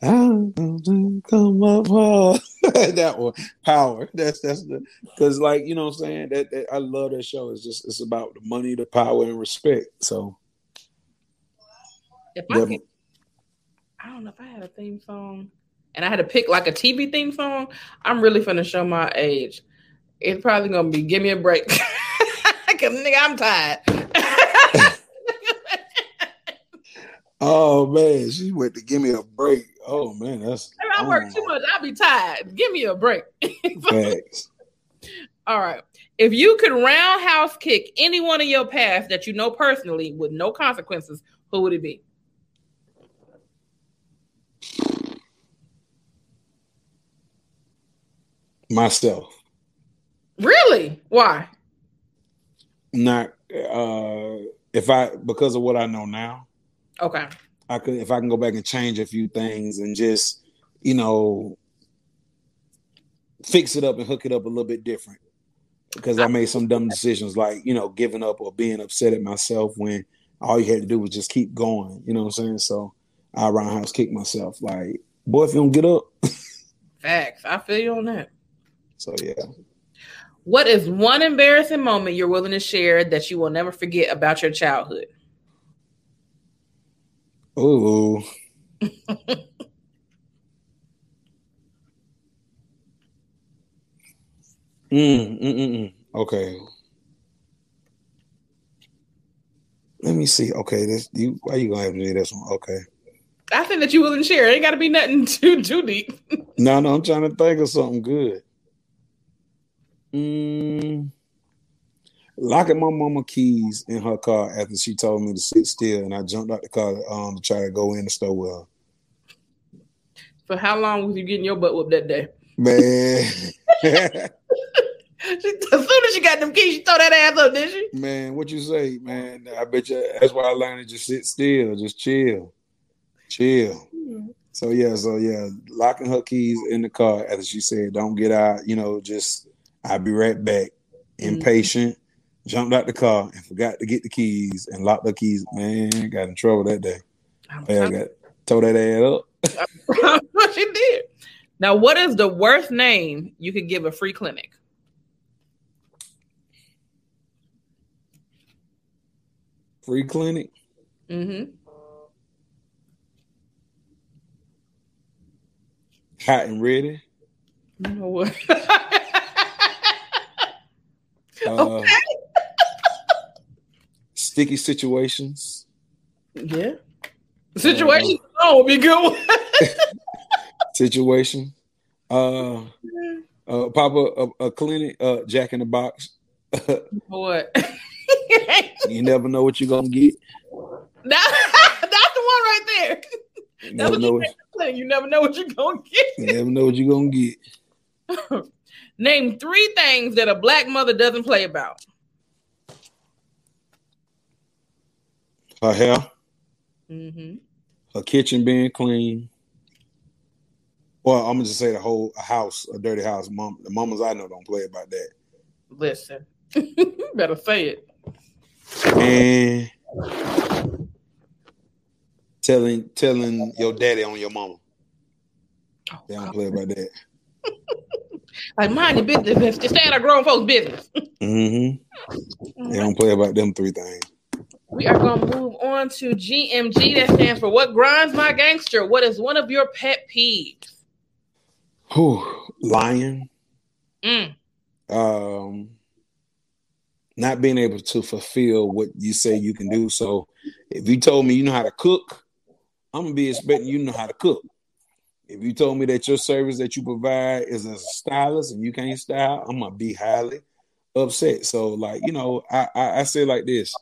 Gonna come up that one. Power. That's that's the because like you know what I'm saying? That, that I love that show. It's just it's about the money, the power, and respect. So If I could, I don't know if I had a theme song and I had to pick like a TV theme song, I'm really finna show my age. It's probably gonna be "Give Me a Break" because nigga, I'm tired. Oh man, she went to give me a break. Oh man, that's. I, I work know. too oh. much. I'll be tired. Give me a break. Thanks. All right. If you could roundhouse kick anyone in your path that you know personally with no consequences, who would it be? Myself. Really? Why? Not uh if I because of what I know now. Okay. I could if I can go back and change a few things and just, you know, fix it up and hook it up a little bit different. Because I made some dumb decisions like, you know, giving up or being upset at myself when all you had to do was just keep going. You know what I'm saying? So I roundhouse kick myself. Like, boy, if you don't get up. Facts. I feel you on that. So yeah. What is one embarrassing moment you're willing to share that you will never forget about your childhood? Ooh. Mm, mm, mm, mm. Okay. Let me see. Okay, this you why you gonna have to do this one? Okay. I think that you willing to share. It ain't got to be nothing too too deep. No, no, I'm trying to think of something good. Mm, locking my mama keys in her car after she told me to sit still, and I jumped out the car um, to try to go in the store with her. For how long was you getting your butt whooped that day? Man, She, as soon as she got them keys, she throw that ass up, did she? man, what you say, man? I bet you that's why I learned to just sit still, just chill, chill. So yeah, so yeah, locking her keys in the car after she said, "Don't get out," you know, just I'll be right back. Impatient, jumped out the car and forgot to get the keys and locked the keys. Man, got in trouble that day. Yeah, I got tore that ass up. she did. Now, what is the worst name you could give a free clinic? Free clinic. Mm-hmm. Hot and ready. You know what? Uh, sticky situations. yeah. Situation oh would be a good one. Situation. Uh, uh, Papa, a, a clinic. Uh, Jack in the Box. what? You never know what you're gonna get. That, that's the one right there. You That's never what know. you What, make the clinic. You never know what you're gonna get. you never know what you're gonna get. Name three things that a black mother doesn't play about. Her hair, Mm-hmm. her kitchen being clean. Well, I'm gonna just say the whole house, a dirty house. Mom, the mamas I know don't play about that. Listen, better say it. And telling telling your daddy on your mama. They don't play about that. Like mind your business. Just stay out of grown folks' business. Mm-hmm. They don't play about them three things. We are going to move on to GMG. That stands for What Grinds My Gangster. What is one of your pet peeves? Whew. Lying. Mm. Um not being able to fulfill what you say you can do. So if you told me you know how to cook, I'm gonna be expecting you know how to cook. If you told me that your service that you provide is as a stylist and you can't style, I'm gonna be highly upset. So, like, you know, I I, I say like this: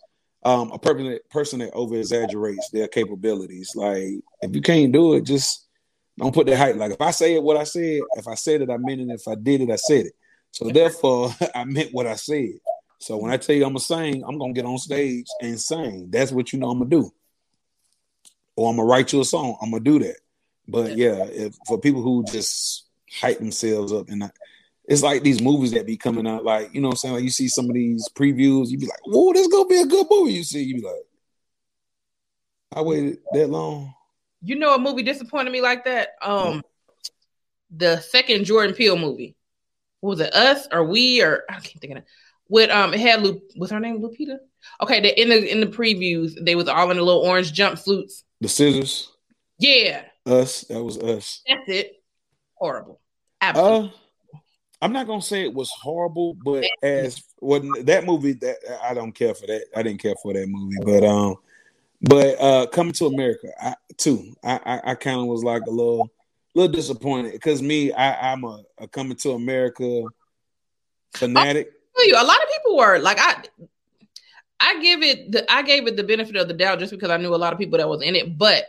um, a person that, person that over exaggerates their capabilities. Like, if you can't do it, just don't put that hype. Like, if I say it, what I said, if I said it, I meant it. If I did it, I said it. So therefore, I meant what I said. So when I tell you I'm gonna sing, I'm gonna get on stage and sing. That's what you know I'm gonna do. Or I'm gonna write you a song. I'm gonna do that. But yeah, if for people who just hype themselves up and not, it's like these movies that be coming out, like you know what I'm saying. Like you see some of these previews, you be like, "Whoa, this gonna be a good movie." You see, you be like, "I waited that long." You know a movie disappointed me like that? Um, the second Jordan Peele movie. What was it? Us or we or I can't think of it. With um, it had Lu. Was her name Lupita? Okay, the in the in the previews, they was all in the little orange jumpsuits. The Scissors, Yeah, us, that was us. that's it. Horrible. Absolutely. Uh, I'm not gonna say it was horrible, but as well, that movie that I don't care for that. I didn't care for that movie, but um, but uh, coming to America, I too, I I, I kind of was like a little little disappointed because me, I I'm a, a coming to America fanatic. tell you, a lot of people were like, I, I give it, the, I gave it the benefit of the doubt just because I knew a lot of people that was in it, but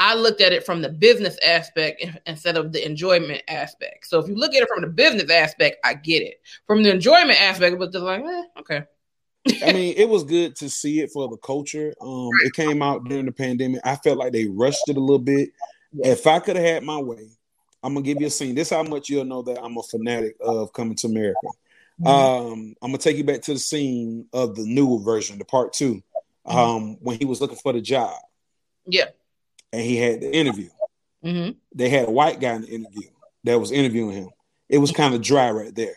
I looked at it from the business aspect instead of the enjoyment aspect. So if you look at it from the business aspect, I get it. From the enjoyment aspect, it was just like, eh, okay. I mean, it was good to see it for the culture. Um, it came out during the pandemic. I felt like they rushed it a little bit. If I could have had my way, I'm gonna give you a scene. This is how much you'll know that I'm a fanatic of coming to America. Um, I'm gonna take you back to the scene of the newer version, the part 2 um, when he was looking for the job Yeah. And he had the interview. hmm They had a white guy in the interview that was interviewing him. It was kind of dry right there.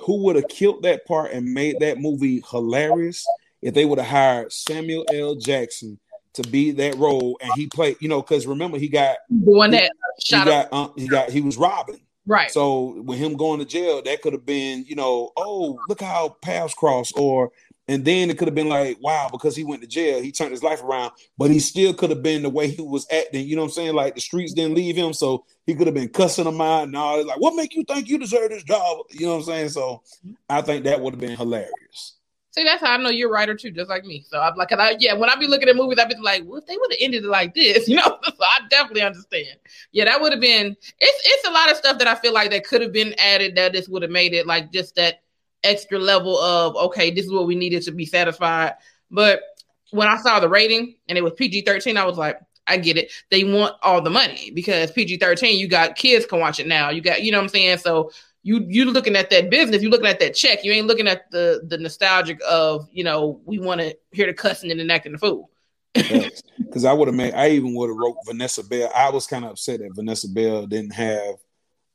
Who would have killed that part and made that movie hilarious if they would have hired Samuel L. Jackson to be that role and he played, you know, because remember he got The one that he shot up. got uh, he got he was robbing. Right. So with him going to jail, that could have been, you know, oh, look how paths cross, or and then it could have been like, wow, because he went to jail, he turned his life around, but he still could have been the way he was acting. You know what I'm saying? Like the streets didn't leave him, so he could have been cussing them out and all. Like, what make you think you deserve this job? You know what I'm saying? So I think that would have been hilarious. See, that's how I know you're a writer too, just like me. So I'm like, 'cause I, yeah, when I be looking at movies, I'd be like, well, if they would have ended it like this, you know. so I definitely understand. Yeah, that would have been. It's it's a lot of stuff that I feel like that could have been added that this would have made it like just that extra level of okay, this is what we needed to be satisfied. But when I saw the rating and it was PG thirteen, I was like. I get it. They want all the money because PG thirteen. You got kids can watch it now. You got, you know what I'm saying. So you you looking at that business, You're looking at that check. You ain't looking at the the nostalgic of you know we want to hear the cussing and the acting the fool. Because I would have made, I even would have wrote Vanessa Bell. I was kind of upset that Vanessa Bell didn't have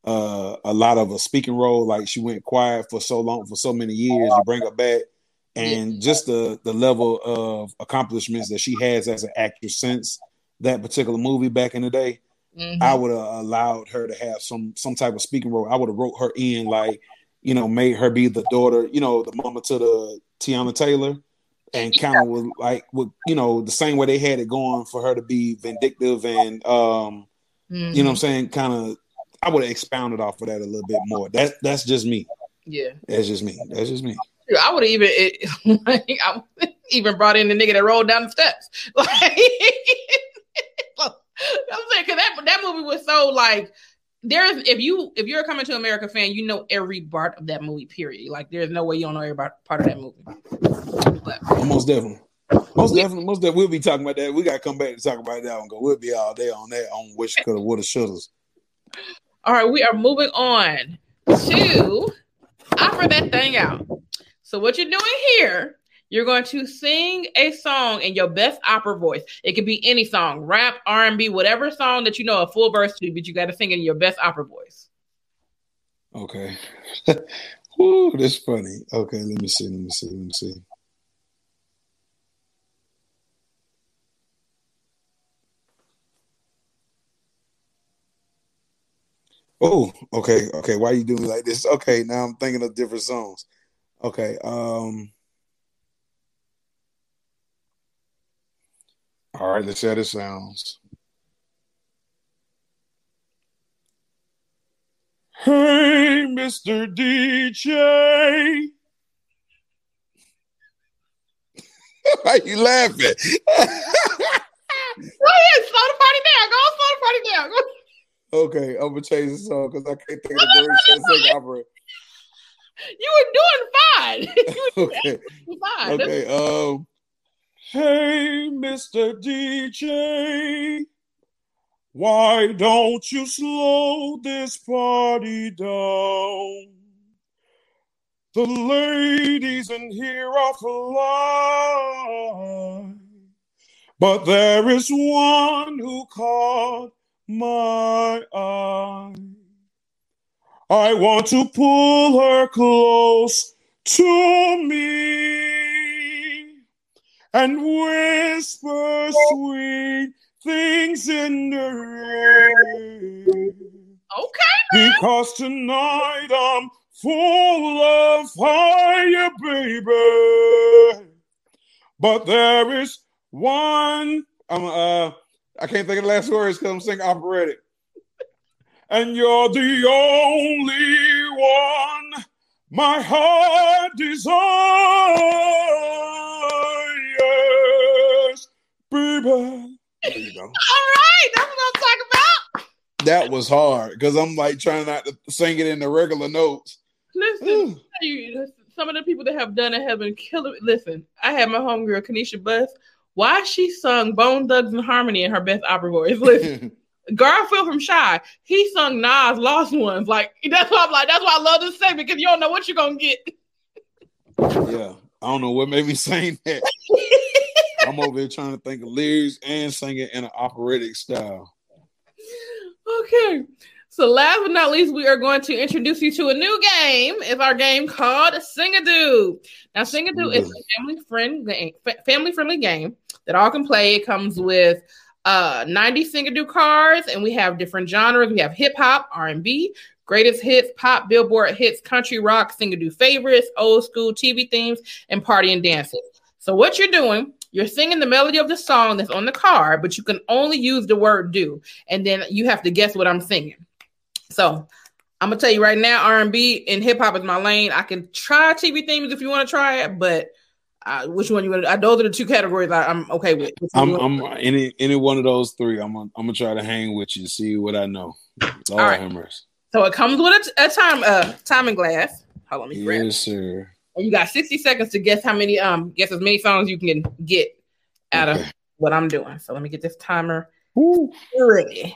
uh, a lot of a speaking role. Like she went quiet for so long, for so many years. You bring her back, and just the the level of accomplishments that she has as an actress since that particular movie back in the day. Mhm. I would have allowed her to have some some type of speaking role. I would have wrote her in like, you know, made her be the daughter, you know, the mama to the Teyana Taylor, and kind of was like, with you know, the same way they had it going for her to be vindictive and, um, Mhm. you know, what I'm saying, kind of. I would have expounded off of that a little bit more. That that's just me. yeah. That's just me. That's just me. I would have even it, like, I even brought in the nigga that rolled down the steps. Like, I'm saying because that that movie was so like there's if you if you're a coming to America fan, you know every part of that movie. Period. Like there's no way you don't know every part of that movie. But Most definitely. Most definitely. Most definitely. We'll be talking about that. We got to come back to talk about that one. Go. We'll be all day on that on which could have, would have, should have. All right, we are moving on to opera that thing out. So what you're doing here, you're going to sing a song in your best opera voice. It could be any song, rap, R&B, whatever song that you know a full verse to, but you got to sing in your best opera voice. Okay. Woo, that's funny. Okay, let me see. Let me see. Let me see. Oh, okay, okay. Why are you doing me like this? Okay, now I'm thinking of different songs. Okay, um. All right, let's see how this sounds. Hey, Mr. DJ. Why you laughing? Go ahead, slow the party down. Go slow the party down. Okay, I'm gonna change the song because I can't think of the words to sing opera. You were doing fine. you were Okay, doing fine. okay. Um, hey, Mr. DJ, why don't you slow this party down? The ladies in here are polite, but there is one who caught my eye. I want to pull her close to me and whisper sweet things in her ear. Okay. Because tonight I'm full of fire, baby. But there is one. I'm uh, I can't think of the last words because I'm singing operatic. And you're the only one my heart desires, baby. There you go. All right. That's what I'm talking about. that was hard because I'm like trying not to sing it in the regular notes. Listen, you, some of the people that have done it have been killing. Listen, I had my homegirl Kanisha Bus. Why she sung Bone Thugs and Harmony in her best opera voice? Listen, Garfield from Shai, he sung Nas Lost Ones. Like that's why I'm like, that's why I love this segment because you don't know what you're gonna get. yeah, I don't know what made me sing that. I'm over here trying to think of lyrics and sing it in an operatic style. Okay. So last but not least, we are going to introduce you to a new game. It's our game called Singadoo. Now, Singadoo is a family friend game, family friendly game that all can play. It comes with uh 90 Singadoo cards, and we have different genres. We have hip hop, R and B, greatest hits, pop, Billboard hits, country rock, Singadoo favorites, old school TV themes, and party and dances. So what you're doing, you're singing the melody of the song that's on the card, but you can only use the word "do," and then you have to guess what I'm singing. So I'm gonna tell you right now, R&B and hip hop is my lane. I can try TV themes if you want to try it, but uh, which one you want? to Those are the two categories I, I'm okay with. I'm, I'm any any one of those three. I'm gonna, I'm gonna try to hang with you, see what I know. Lord right. have mercy. so it comes with a, a time uh timing glass. Hold on, let me grab. Yes, sir. And you got 60 seconds to guess how many um guess as many songs you can get out of what I'm doing. So let me get this timer Woo. ready.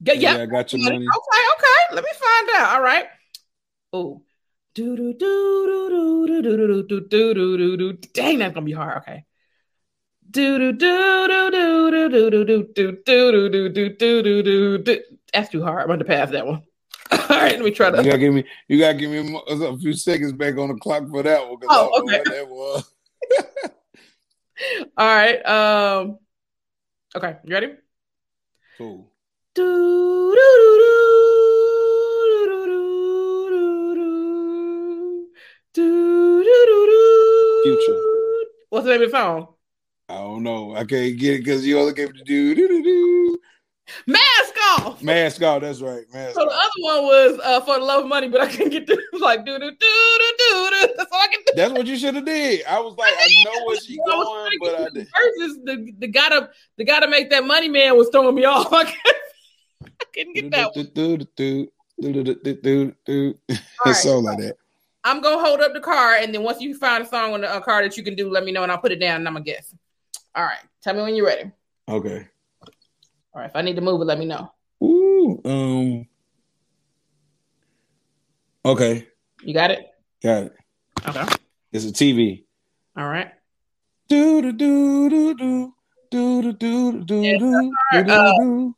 Yeah, yeah. I got your money. okay. okay. Let me find out. All right. Oh. Do do do do do do do do do do do do. Dang, that's gonna be hard. Okay. Do do do do do do do do do do do do do do do do do. Do that's too hard. I'm to pass that one. All right, let me try that. You gotta give me, you gotta give me a few seconds back on the clock for that one. Oh, okay. that was. All right. Um. Okay, you ready? Cool. Future. What's the name of the song? I don't know. I can't get it because you only gave the do do do. Mask off. Mask off. That's right. Mask so off. the other one was uh, for the love of money, but I can't get this. like do do do do do. That's all I can do. That's what you should have did. I was like, I, I know what she going, but I did. Versus the the gotta the gotta make that money man was throwing me off. I couldn't, I couldn't get that one. Do, do, do, do, do, do, do, do. All It's right. so like that. I'm gonna hold up the card, and then once you find a song on the uh, card that you can do, let me know, and I'll put it down, and I'm gonna guess. All right, tell me when you're ready. Okay. All right, if I need to move it, let me know. Ooh. Um. Okay. You got it? Got it. Okay. It's a TV. All right. Do do do do do do do do do Yes, do sir. do do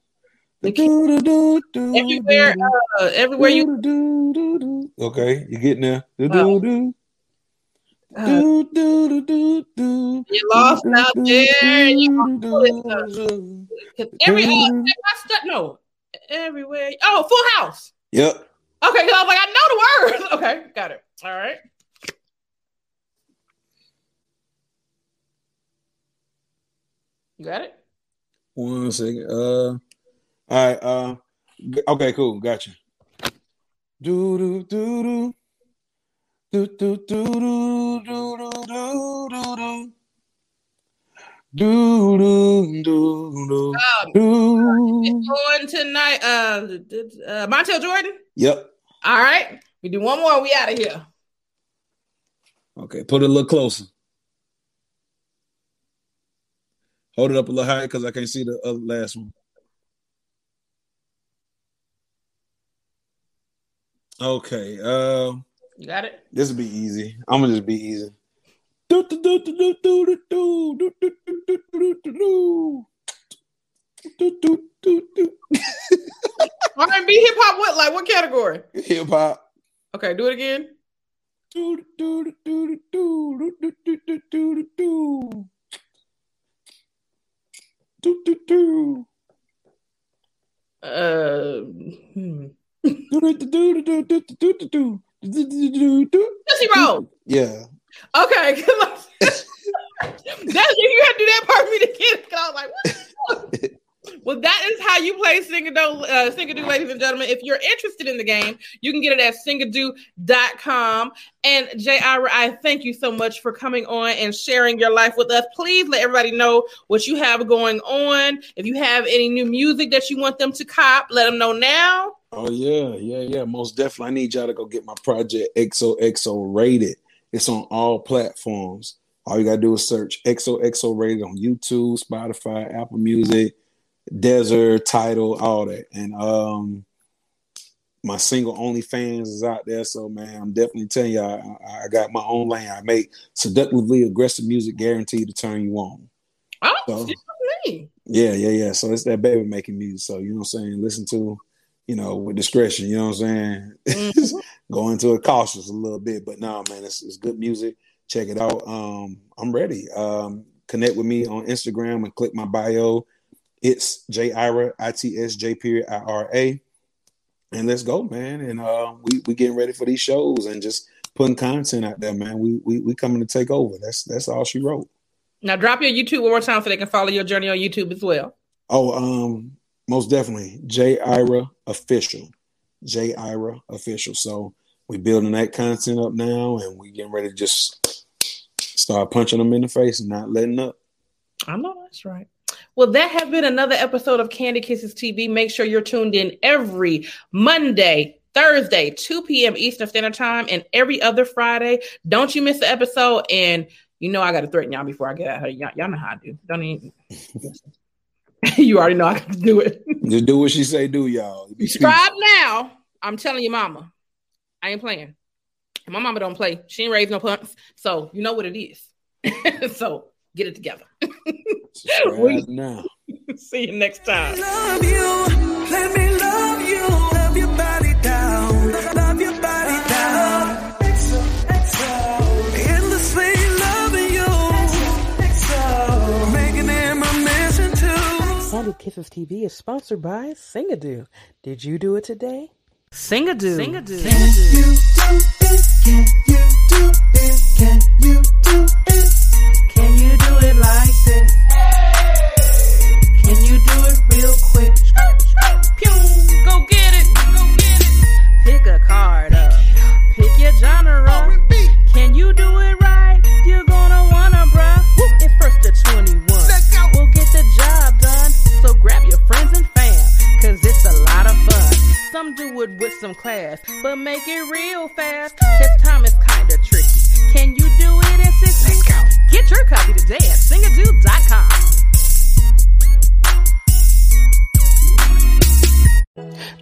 Everywhere, uh, everywhere you do do do. Okay, you getting there? Do Oh. do do uh, do do do do do. you lost out there. and you do do. every uh, I stu- no everywhere. Oh, Full House. Yep. Okay, because I was like, I know the words. Okay, got it. All right. You got it? One second. Uh, all right. Uh, okay, cool. Gotcha. Do do do do. Do do do do do do do do do. Do do do do Um, going tonight. Uh, uh, Montel Jordan. Yep. All right, we do one more. We out of here. Okay, put it a little closer. Hold it up a little higher because I can't see the other last one. Okay. Um, you got it. This will be easy. I'm gonna just be easy. R&B, hip hop, what like what category? Hip hop. Okay, do it again. Uh, hmm. Tootsie Roll. Yeah. Okay. 'cause I- That's you had to do that part for me to get it. 'cause I was like, what? the well, that is how you play Singadoo, uh, Singadoo, ladies and gentlemen. If you're interested in the game, you can get it at singadoo.com. And J Ira, I thank you so much for coming on and sharing your life with us. Please let everybody know what you have going on. If you have any new music that you want them to cop, let them know now. Oh yeah, yeah, yeah. Most definitely. I need y'all to go get my project XOXO rated. It's on all platforms. All you gotta do is search XOXO rated on YouTube, Spotify, Apple Music, Deezer, Tidal, all that. And um my single OnlyFans is out there. So man, I'm definitely telling y'all I, I got my own lane. I make seductively aggressive music guaranteed to turn you on. Oh, So-. Yeah, yeah, yeah. So it's that baby making music. So you know what I'm saying? Listen to, you know, with discretion, you know what I'm saying? Mhm. Go into it cautious a little bit. But no, man, it's, it's good music. Check it out. Um, I'm ready. Um, connect with me on Instagram and click my bio. It's J Ira, I T S J period I R A. And let's go, man. And uh we we getting ready for these shows and just putting content out there, man. We we we coming to take over. That's that's all she wrote. Now drop your YouTube one more time so they can follow your journey on YouTube as well. Oh, um, most definitely. J Ira official. J Ira official. So we building that content up now and we getting ready to just start punching them in the face and not letting up. I know that's right. Well, that has been another episode of Candy Kisses TV. Make sure you're tuned in every Monday, Thursday, 2 p.m. Eastern Standard Time, and every other Friday. Don't you miss the episode. And you know I got to threaten y'all before I get out of here. Y'all, y'all know how I do. Don't even. you already know I can do it. Just do what she say do, y'all. Be. Subscribe now. I'm telling your mama. I ain't playing. My mama don't play. She ain't raised no punks. So you know what it is. so get it together. Subscribe now. See you next time. To. Candy Kisses TV is sponsored by Singadoo. Did you do it today? Singadoo. Singadoo. Can you do it? Can you do it? Can you do it? Do it with some class, but make it real fast. Cause time is kinda tricky. Can you do it in 60? Let's. Get your copy today at singadoo.com.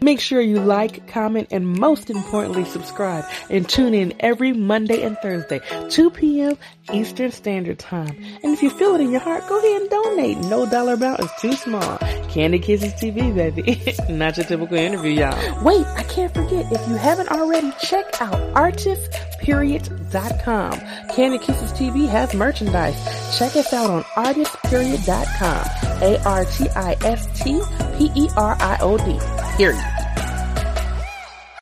Make sure you like, comment, and most importantly, subscribe and tune in every Monday and Thursday, 2 p.m. Eastern Standard Time. And if you feel it in your heart, go ahead and donate. No dollar amount is too small. Candy Kisses TV, baby. Not your typical interview, y'all. Wait, I can't forget. If you haven't already, check out artistperiod.com. Candy Kisses TV has merchandise. Check us out on artistperiod.com. A-R-T-I-S-T-P-E-R-I-O-D. Period.